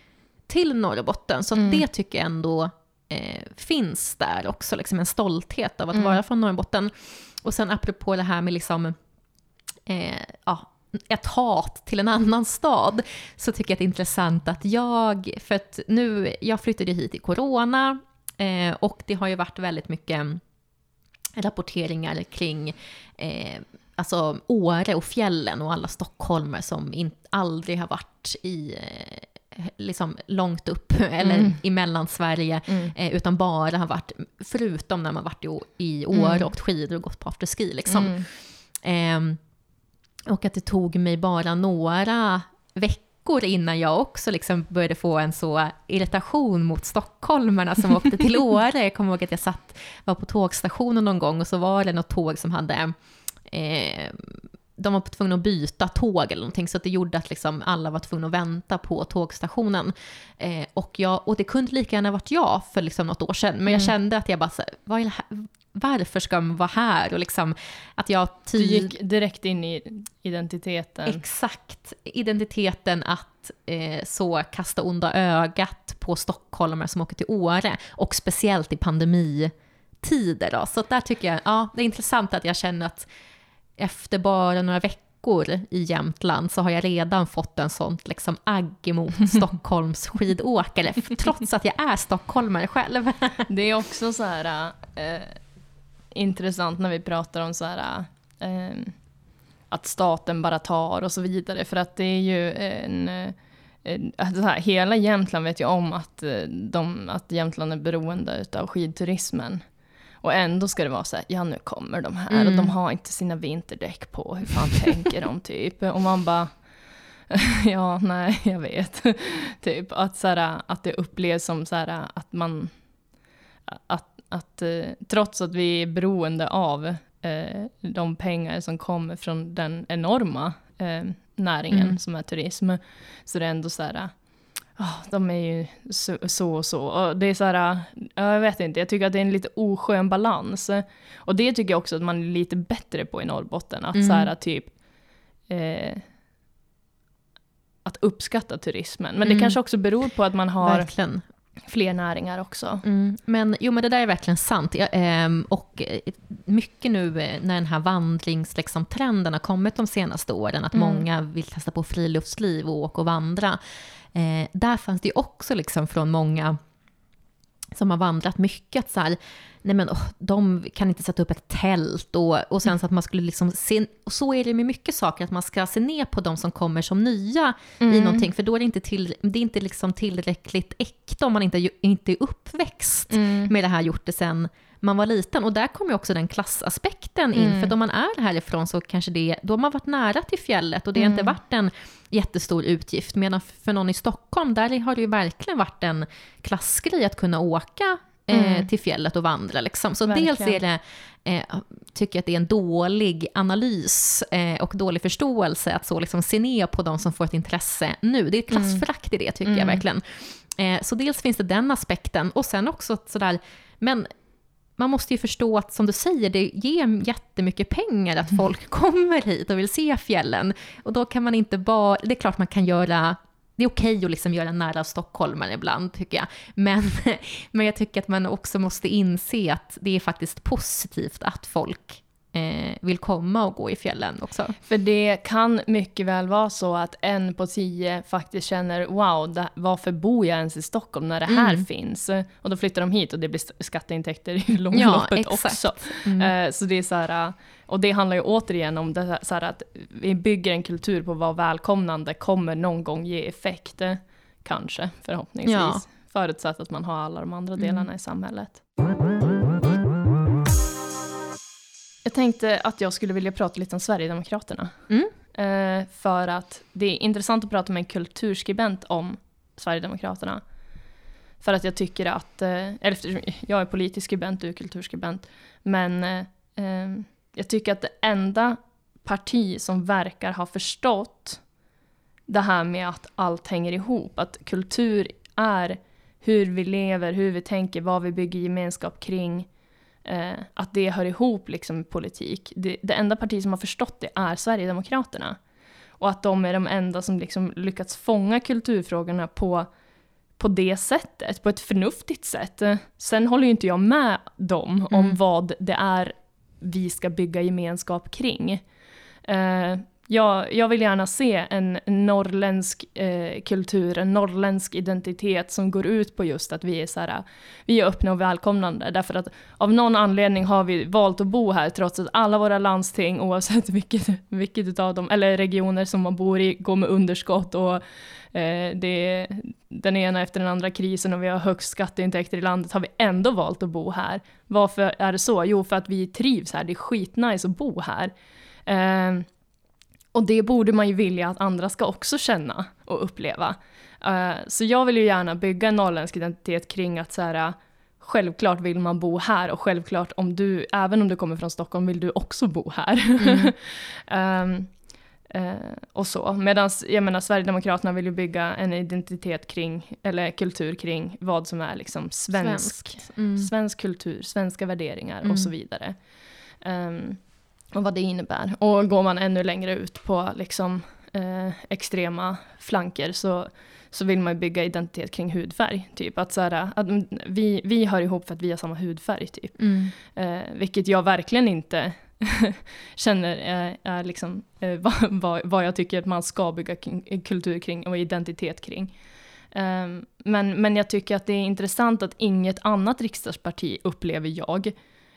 till Norrbotten. Så Mm. det tycker jag ändå eh, finns där också, liksom en stolthet av att Mm. vara från Norrbotten. Och sen apropå det här med liksom, eh, ja, ett hat till en annan stad, så tycker jag att det är intressant att jag, för att nu, jag flyttade hit i corona, eh, och det har ju varit väldigt mycket rapporteringar kring eh, alltså Åre och fjällen och alla stockholmare som in, aldrig har varit i eh, liksom långt upp (laughs) eller Mm. i Mellansverige, Mm. eh, utan bara har varit, förutom när man varit i, i Åre Mm. och skidor och gått på afterski liksom. Mm. Ehm, och att det tog mig bara några veckor innan jag också liksom började få en så irritation mot stockholmarna som (laughs) åkte till Åre. Jag kommer ihåg att jag satt, var på tågstationen någon gång och så var det något tåg som hade eh, de var tvungna att byta tåg eller någonting, så att det gjorde att liksom alla var tvungna att vänta på tågstationen. Eh, och, jag, och det kunde lika gärna varit jag för liksom något år sedan, men jag Mm. kände att jag bara, vad är det här? Varför ska man vara här? Och liksom att jag Du tid... gick direkt in i identiteten. Exakt, identiteten att eh, så kasta onda ögat på stockholmare som åker till Åre, och speciellt i pandemitider. Då. Så där tycker jag, ja, det är intressant att jag känner att efter bara några veckor i Jämtland så har jag redan fått en sånt liksom agg emot (laughs) Stockholms skidåkare, trots att jag är stockholmare själv. Det är också så här eh, intressant när vi pratar om så här eh, att staten bara tar och så vidare. För att det är ju en... en alltså så här, hela Jämtland vet ju om att, eh, de, att Jämtland är beroende av skidturismen. Och ändå ska det vara så här, ja nu kommer de här och Mm. de har inte sina vinterdäck på, hur fan tänker de (laughs) typ? Och man bara, (laughs) ja nej jag vet. (laughs) typ att, så här, att det upplevs som så här, att man, att, att eh, trots att vi är beroende av eh, de pengar som kommer från den enorma eh, näringen Mm. som är turism, så det är ändå så här, ah, de är ju så, så och så. Och det är så här, ja, jag vet inte, jag tycker att det är en lite oskön balans. Och det tycker jag också att man är lite bättre på i Norrbotten, att Mm. så här typ eh, att uppskatta turismen. Men det Mm. kanske också beror på att man har Verkligen. Fler näringar också. Mm, men jo, men det där är verkligen sant. Jag, ehm, och eh, mycket nu eh, när den här vandringstrenden liksom, trenden har kommit de senaste åren, att Mm. många vill testa på friluftsliv och åka och vandra. Eh, där fanns det ju också liksom från många som har vandrat mycket att så här, nej men åh, de kan inte sätta upp ett tält och, och sen så att man skulle liksom se, och så är det med mycket saker, att man ska se ner på de som kommer som nya i Mm. någonting, för då är det inte, till, det är inte liksom tillräckligt äkta om man inte, inte är uppväxt Mm. med det här gjort det sen man var liten. Och där kommer också den klassaspekten in, Mm. för då man är härifrån så kanske det, då har man varit nära till fjället och det har inte Mm. varit en jättestor utgift. Medan för någon i Stockholm, där har det ju verkligen varit en klassgrej att kunna åka eh, Mm. till fjället och vandra. Liksom. Så Verkligen. dels är det, eh, tycker jag att det är en dålig analys eh, och dålig förståelse att så liksom se ner på de som får ett intresse nu. Det är klassförakt i det tycker jag Mm. verkligen. Eh, så dels finns det den aspekten och sen också att sådär, men man måste ju förstå att som du säger, det ger jättemycket pengar att folk (laughs) kommer hit och vill se fjällen. Och då kan man inte bara, det är klart man kan göra det är okej att liksom göra nära stockholmare ibland, tycker jag. Men, (laughs) men jag tycker att man också måste inse att det är faktiskt positivt att folk eh, vill komma och gå i fjällen också. För det kan mycket väl vara så att en på tio faktiskt känner wow, det, varför bor jag ens i Stockholm när det här Mm. finns? Och då flyttar de hit och det blir skatteintäkter i (laughs) långa Ja, också. Mm. Eh, Så det är så här, och det handlar ju återigen om det här, att vi bygger en kultur på vad välkomnande kommer någon gång ge effekt. eh, Kanske, förhoppningsvis. Ja. Förutsatt att man har alla de andra Mm. delarna i samhället. Jag tänkte att jag skulle vilja prata lite om Sverigedemokraterna. Mm. Eh, för att det är intressant att prata med en kulturskribent om Sverigedemokraterna. För att jag tycker att, eh, eller jag är politisk skribent, du är kulturskribent, men eh, eh, jag tycker att det enda parti som verkar ha förstått det här med att allt hänger ihop, att kultur är hur vi lever, hur vi tänker, vad vi bygger gemenskap kring, eh, att det hör ihop liksom med politik. Det, det enda parti som har förstått det är Sverigedemokraterna. Och att de är de enda som liksom lyckats fånga kulturfrågorna på, på det sättet, på ett förnuftigt sätt. Sen håller ju inte jag med dem om Mm. vad det är vi ska bygga gemenskap kring. Eh, jag, jag vill gärna se en norrländsk eh, kultur, en norrländsk identitet som går ut på just att vi är, så här, vi är öppna och välkomnande. Därför att av någon anledning har vi valt att bo här trots att alla våra landsting, oavsett vilket, (laughs) vilket av dem, eller regioner som man bor i, går med underskott och eh, det är den ena efter den andra krisen och vi har högst skatteintäkter i landet har vi ändå valt att bo här. Varför är det så? Jo, för att vi trivs här. Det är skitnice att bo här. Eh, och det borde man ju vilja att andra ska också känna och uppleva. Uh, så jag vill ju gärna bygga en norrländsk identitet kring att så här, självklart vill man bo här och självklart om du, även om du kommer från Stockholm, vill du också bo här. Mm. um, (laughs) uh, och så. Medan jag menar, Sverigedemokraterna vill ju bygga en identitet kring, eller kultur kring vad som är liksom svensk, mm. svensk kultur, svenska värderingar mm. och så vidare. Um, och vad det innebär. Och går man ännu längre ut på liksom, eh, extrema flanker så, så vill man ju bygga identitet kring hudfärg. Typ att, så här, att vi, vi hör ihop för att vi har samma hudfärg. Typ. Mm. Eh, vilket jag verkligen inte (laughs) känner är, är liksom, eh, vad, vad, vad, jag tycker att man ska bygga kultur kring och identitet kring. Um, men, men jag tycker att det är intressant att inget annat riksdagsparti upplever jag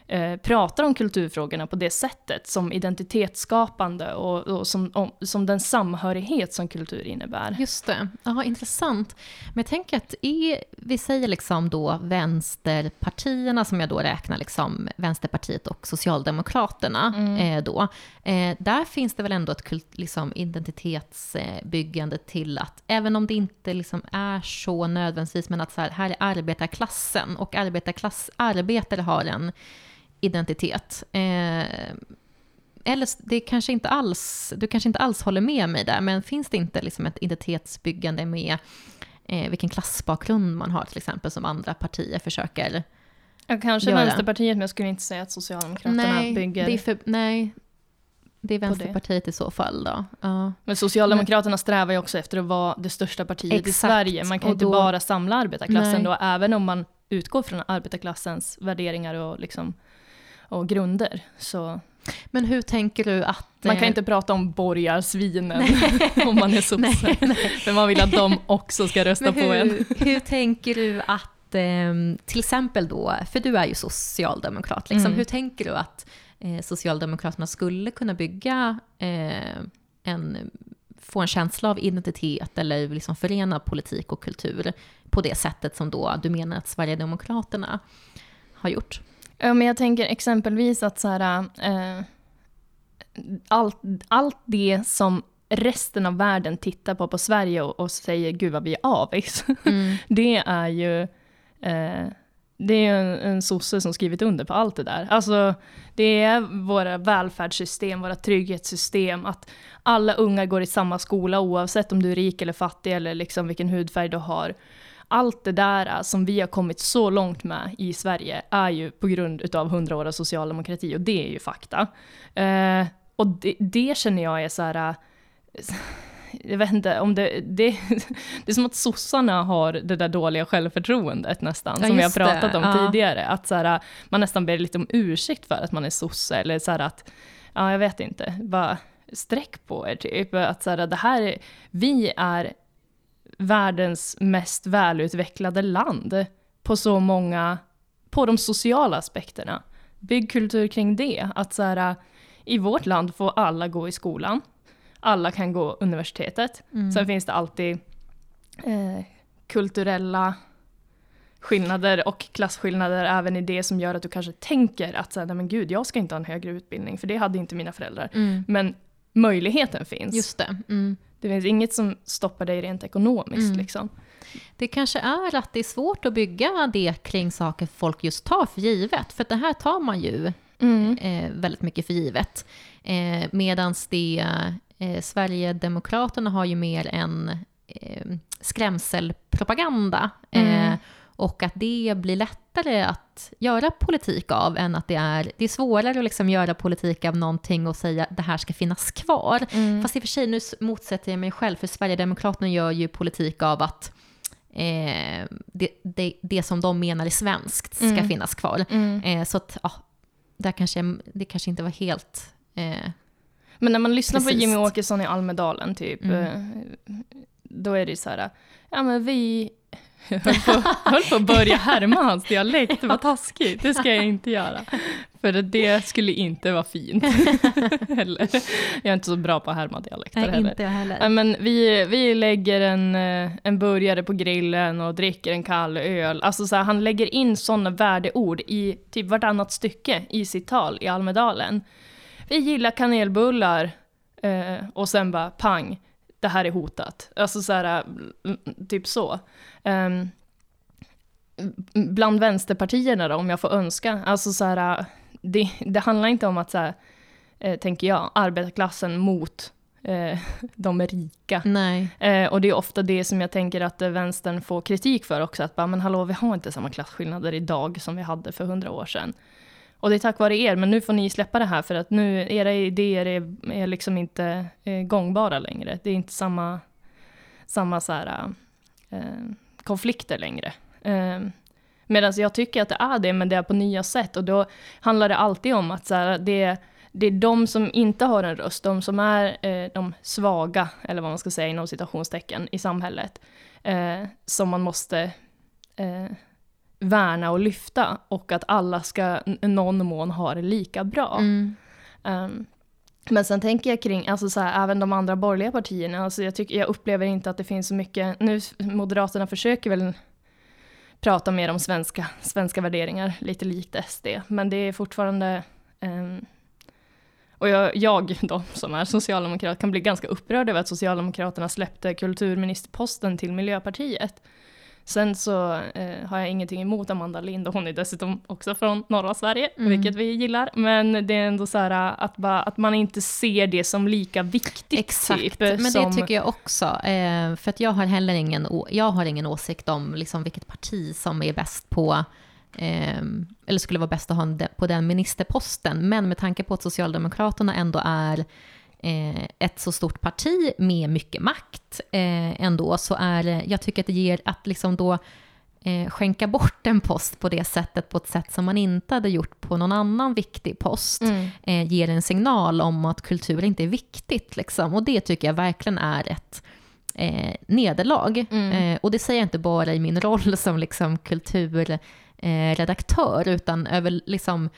eh, pratar om kulturfrågorna på det sättet, som identitetsskapande och, och som, om, som den samhörighet som kultur innebär. Just det, ja, intressant. Men jag tänker att i, vi säger liksom då vänsterpartierna, som jag då räknar liksom Vänsterpartiet och Socialdemokraterna mm. eh, då, eh, där finns det väl ändå ett kult, liksom, identitetsbyggande till att, även om det inte liksom är så nödvändigtvis, men att så här, här är arbetarklassen och arbetarklass, arbetare har en identitet. Eh, eller det kanske inte alls, du kanske inte alls håller med mig där, men finns det inte liksom ett identitetsbyggande med eh, vilken klassbakgrund man har till exempel, som andra partier försöker ja, Kanske göra. Vänsterpartiet, men jag skulle inte säga att Socialdemokraterna nej, bygger... Det är för, nej, det är Vänsterpartiet det. i så fall då. Ja. Men Socialdemokraterna men, strävar ju också efter att vara det största partiet exakt. i Sverige. Man kan då, inte bara samla arbetarklassen nej. då, även om man utgår från arbetarklassens värderingar och liksom och grunder. Så men hur tänker du att... Man kan eh, inte prata om borgarsvinen (laughs) om man är sosse. För man vill att de också ska rösta hur, på en. hur tänker du att, eh, till exempel då, för du är ju socialdemokrat, liksom, mm. hur tänker du att eh, Socialdemokraterna skulle kunna bygga en få en känsla av identitet eller liksom förena politik och kultur på det sättet som då du menar att Sverigedemokraterna har gjort? Ja, men jag tänker exempelvis att så här, eh, allt, allt det som resten av världen tittar på på Sverige och, och säger gud vad vi är avis. Mm. (laughs) det är ju eh, det är en, en sosse som skrivit under på allt det där. Alltså, det är våra välfärdssystem, våra trygghetssystem, att alla unga går i samma skola oavsett om du är rik eller fattig eller liksom vilken hudfärg du har allt det där äh, som vi har kommit så långt med i Sverige är ju på grund av hundra år av socialdemokrati och det är ju fakta. Eh, och det, det, känner jag är så här, äh, (laughs) jag vet inte om det, det, (laughs) det är som att sossarna har det där dåliga självförtroendet nästan, ja, som vi har pratat om ja. tidigare. Att så här, man nästan ber lite om ursäkt för att man är sosse, eller så här att, ja jag vet inte, bara sträck på er typ. Att så här, det här, vi är världens mest välutvecklade land på så många, på de sociala aspekterna. Bygg kultur kring det, att så här, i vårt land får alla gå i skolan, alla kan gå universitetet. Mm. Sen finns det alltid eh, kulturella skillnader och klasskillnader även i det som gör att du kanske tänker att så här, nej men gud, jag ska inte ha en högre utbildning, för det hade inte mina föräldrar. Mm. Men möjligheten finns. Just det. Mm. Det finns inget som stoppar dig rent ekonomiskt. Mm. Liksom. Det kanske är att det är svårt att bygga det kring saker folk just tar för givet. För det här tar man ju mm. eh, väldigt mycket för givet. Eh, Medan det, eh, Sverigedemokraterna har ju mer en eh, skrämselpropaganda. Mm. Och att det blir lättare att göra politik av än att det är, det är svårare att liksom göra politik av någonting och säga att det här ska finnas kvar. Mm. Fast i och för sig, nu motsätter jag mig själv, för Sverigedemokraterna gör ju politik av att eh, det, det, det, som de menar är svenskt ska mm. finnas kvar. Mm. Eh, så att, ja, där kanske, det kanske inte var helt... Eh, Men när man lyssnar Precis. på Jimmy Åkesson i Almedalen typ, Mm. eh, då är det så här, ja men vi jag höll på, höll på att börja härma hans dialekt, var taskigt, det ska jag inte göra. För det skulle inte vara fint. (laughs) Heller. Jag är inte så bra på att härma dialekter Nej, heller. inte jag heller. Men vi, vi lägger en, eh, en burgare på grillen och dricker en kall öl. Alltså så här, han lägger in sådana värdeord i typ vartannat stycke i sitt tal i Almedalen. Vi gillar kanelbullar eh, och sen bara pang, det här är hotat. Alltså så här, mm, typ så. Ehm, bland vänsterpartierna då, om jag får önska, alltså så här, det, det handlar inte om att så här, eh, tänker jag, arbetarklassen mot eh, (laughs) de rika. Eh, och det är ofta det som jag tänker att eh, vänstern får kritik för också, att bara, men hallå, vi har inte samma klasskillnader idag som vi hade för hundra år sedan. Och det är tack vare er, men nu får ni släppa det här för att nu, era idéer är, är liksom inte är gångbara längre. Det är inte samma, samma så här, eh, konflikter längre. Eh, Medan jag tycker att det är det, men det är på nya sätt. Och då handlar det alltid om att så här, det, det är de som inte har en röst, de som är eh, de svaga, eller vad man ska säga inom citationstecken, i samhället, eh, som man måste eh, värna och lyfta. Och att alla ska i någon mån ha det lika bra. Mm. Um, men sen tänker jag kring, alltså så här, även de andra borgerliga partierna, alltså jag, tycker, jag upplever inte att det finns så mycket, nu Moderaterna försöker väl prata mer om svenska, svenska värderingar, lite lite SD, men det är fortfarande, ehm, och jag, jag då, som är socialdemokrat kan bli ganska upprörd över att Socialdemokraterna släppte kulturministerposten till Miljöpartiet. Sen så eh, har jag ingenting emot Amanda Lind och hon är dessutom också från norra Sverige, Mm. vilket vi gillar. Men det är ändå så här att, bara, att man inte ser det som lika viktigt. Exakt, typ, men som, det tycker jag också. Eh, för att jag har heller ingen, jag har ingen åsikt om liksom vilket parti som är bäst på, eh, eller skulle vara bäst att ha på den ministerposten. Men med tanke på att Socialdemokraterna ändå är eh, ett så stort parti med mycket makt eh, ändå, så är jag tycker att det ger att liksom då eh, skänka bort en post på det sättet, på ett sätt som man inte hade gjort på någon annan viktig post Mm. eh, ger en signal om att kultur inte är viktigt. Liksom. Och det tycker jag verkligen är ett eh, nederlag. Mm. Eh, och det säger jag inte bara i min roll som liksom, kulturredaktör, eh, utan över, liksom,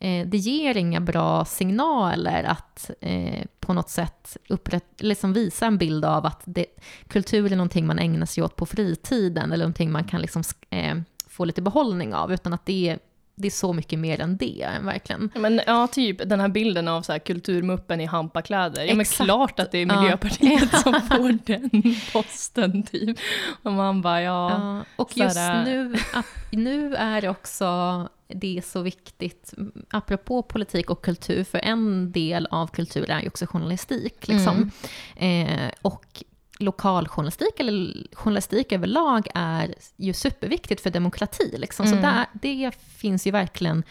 eh, det ger inga bra signaler att eh, på något sätt upprätt, liksom visa en bild av att det, kultur är någonting man ägnar sig åt på fritiden eller någonting man kan liksom, eh, få lite behållning av, utan att det är, det är så mycket mer än det, verkligen. Men ja, typ den här bilden av så här, kulturmuppen i hampakläder. Ja, men Exakt. klart att det är Ja. Miljöpartiet (laughs) som får den posten, typ. Och man bara, ja. Ja, och just här- nu, att, nu är det också det är så viktigt, apropå politik och kultur, för en del av kultur är ju också journalistik. Liksom. Eh, och lokaljournalistik, eller journalistik överlag, är ju superviktigt för demokrati. Liksom. Så Mm. där, det finns ju verkligen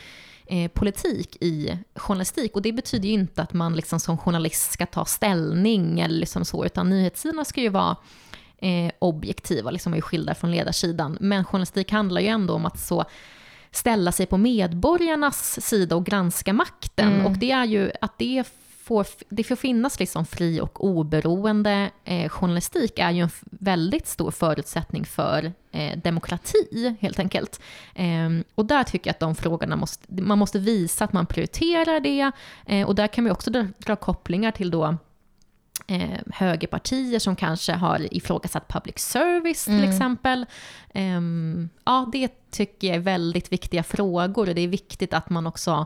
eh, politik i journalistik. Och det betyder ju inte att man liksom som journalist ska ta ställning eller liksom så, utan nyhetssidorna ska ju vara eh, objektiva, liksom är ju skilda från ledarsidan. Men journalistik handlar ju ändå om att så ställa sig på medborgarnas sida och granska makten. Mm. Och det är ju att det får, det får finnas liksom fri och oberoende eh, journalistik är ju en väldigt stor förutsättning för eh, demokrati, helt enkelt. Ehm, och där tycker jag att de frågorna måste, man måste visa att man prioriterar det. Eh, och där kan vi också dra, dra kopplingar till då eh, högerpartier som kanske har ifrågasatt public service till Mm. exempel. Ehm, ja, det tycker jag är väldigt viktiga frågor och det är viktigt att man också,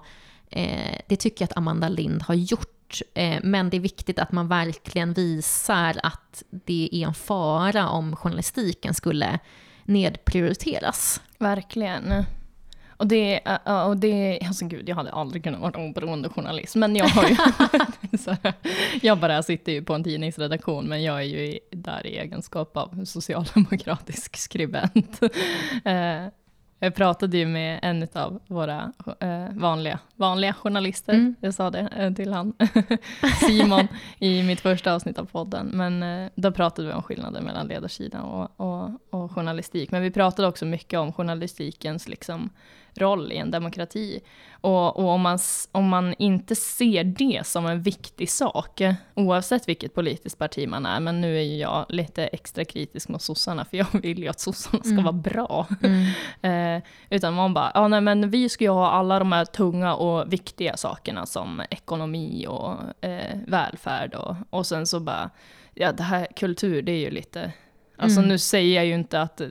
eh, det tycker jag att Amanda Lind har gjort, eh, men det är viktigt att man verkligen visar att det är en fara om journalistiken skulle nedprioriteras. Verkligen. Och det, ja, och det, alltså gud, jag hade aldrig kunnat vara oberoende journalist, men jag har ju, (laughs) här, jag bara sitter ju på en tidningsredaktion, men jag är ju där i egenskap av socialdemokratisk (laughs) skribent. Eh, jag pratade ju med en av våra eh, vanliga, vanliga journalister, Mm. jag sa det eh, till han, (laughs) Simon, i mitt första avsnitt av podden. Men eh, då pratade vi om skillnaden mellan ledarsida och, och, och journalistik. Men vi pratade också mycket om journalistikens liksom, roll i en demokrati. Och, och, om, man, om man inte ser det som en viktig sak, oavsett vilket politiskt parti man är, men nu är ju jag lite extra kritisk mot sossarna, för jag vill ju att sossarna ska mm. vara bra. Mm. (laughs) eh, utan man bara, ja nej men vi ska ju ha alla de här tunga och viktiga sakerna som ekonomi och eh, välfärd och, och sen så bara, ja det här kultur, det är ju lite, alltså mm. nu säger jag ju inte att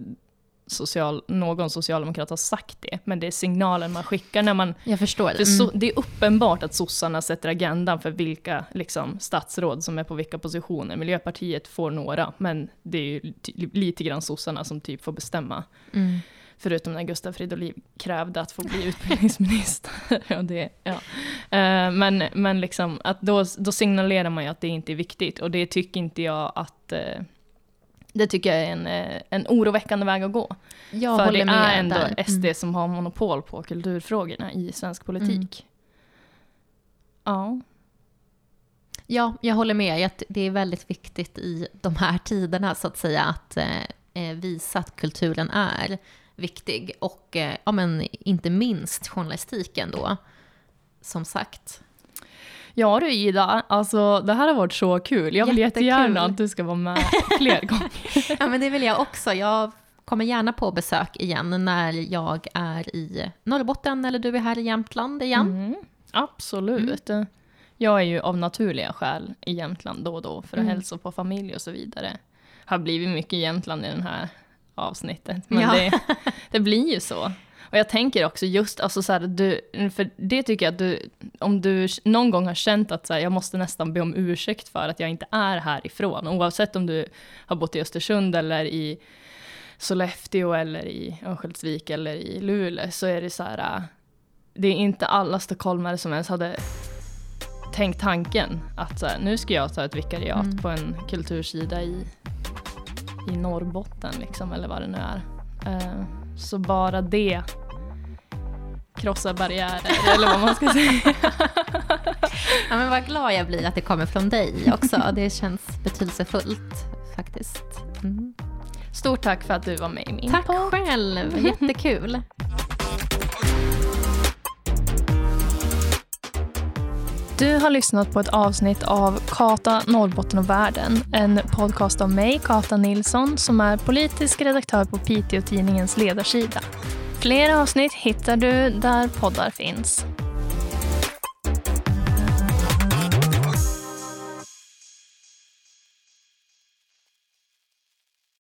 social, någon socialdemokrat har sagt det, men det är signalen man skickar när man... Jag förstår. Det, mm. det är uppenbart att sossarna sätter agendan för vilka liksom, statsråd som är på vilka positioner. Miljöpartiet får några, men det är ju lite grann sossarna som typ får bestämma. Mm. Förutom när Gustav Fridolin krävde att få bli utbildningsminister. (laughs) ja, det, ja. Uh, men men liksom, att då, då signalerar man ju att det inte är viktigt, och det tycker inte jag att uh, det tycker jag är en, eh, en oroväckande väg att gå. Jag För det är ändå där. SD mm. som har monopol på kulturfrågorna i svensk politik. Mm. Ja. Ja, jag håller med. Det är väldigt viktigt i de här tiderna så att säga att eh, eh, visa att kulturen är viktig. Och ja, men inte minst journalistiken då, som sagt. Ja du Ida, alltså det här har varit så kul. Jag vill Jättekul. jättegärna att du ska vara med fler gånger. (laughs) ja men det vill jag också. Jag kommer gärna på besök igen när jag är i Norrbotten eller du är här i Jämtland igen. Mm, absolut. Mm. Jag är ju av naturliga skäl i Jämtland då och då för att mm. hälsa på familj och så vidare. Har blivit mycket Jämtland i det här avsnittet. Men ja. det, det blir ju så. Och jag tänker också just, alltså så här, du, för det tycker jag att du, om du någon gång har känt att så här, jag måste nästan be om ursäkt för att jag inte är härifrån, oavsett om du har bott i Östersund eller i Sollefteå eller i Örnsköldsvik eller i Luleå, så är det så här, det är inte alla stockholmare som ens hade tänkt tanken att så här, nu ska jag ta ett vikariat mm. på en kultursida i, i Norrbotten, liksom, eller vad det nu är. Uh, så bara det krossar barriärer, eller vad man ska säga. (laughs) ja, men vad glad jag blir att det kommer från dig också. (laughs) Det känns betydelsefullt faktiskt. Mm. Stort tack för att du var med i min Tack podd. själv, jättekul. Du har lyssnat på ett avsnitt av Kata Norrbotten och världen. En podcast av mig, Kata Nilsson, som är politisk redaktör på Piteå-tidningens ledarsida. Fler avsnitt hittar du där poddar finns.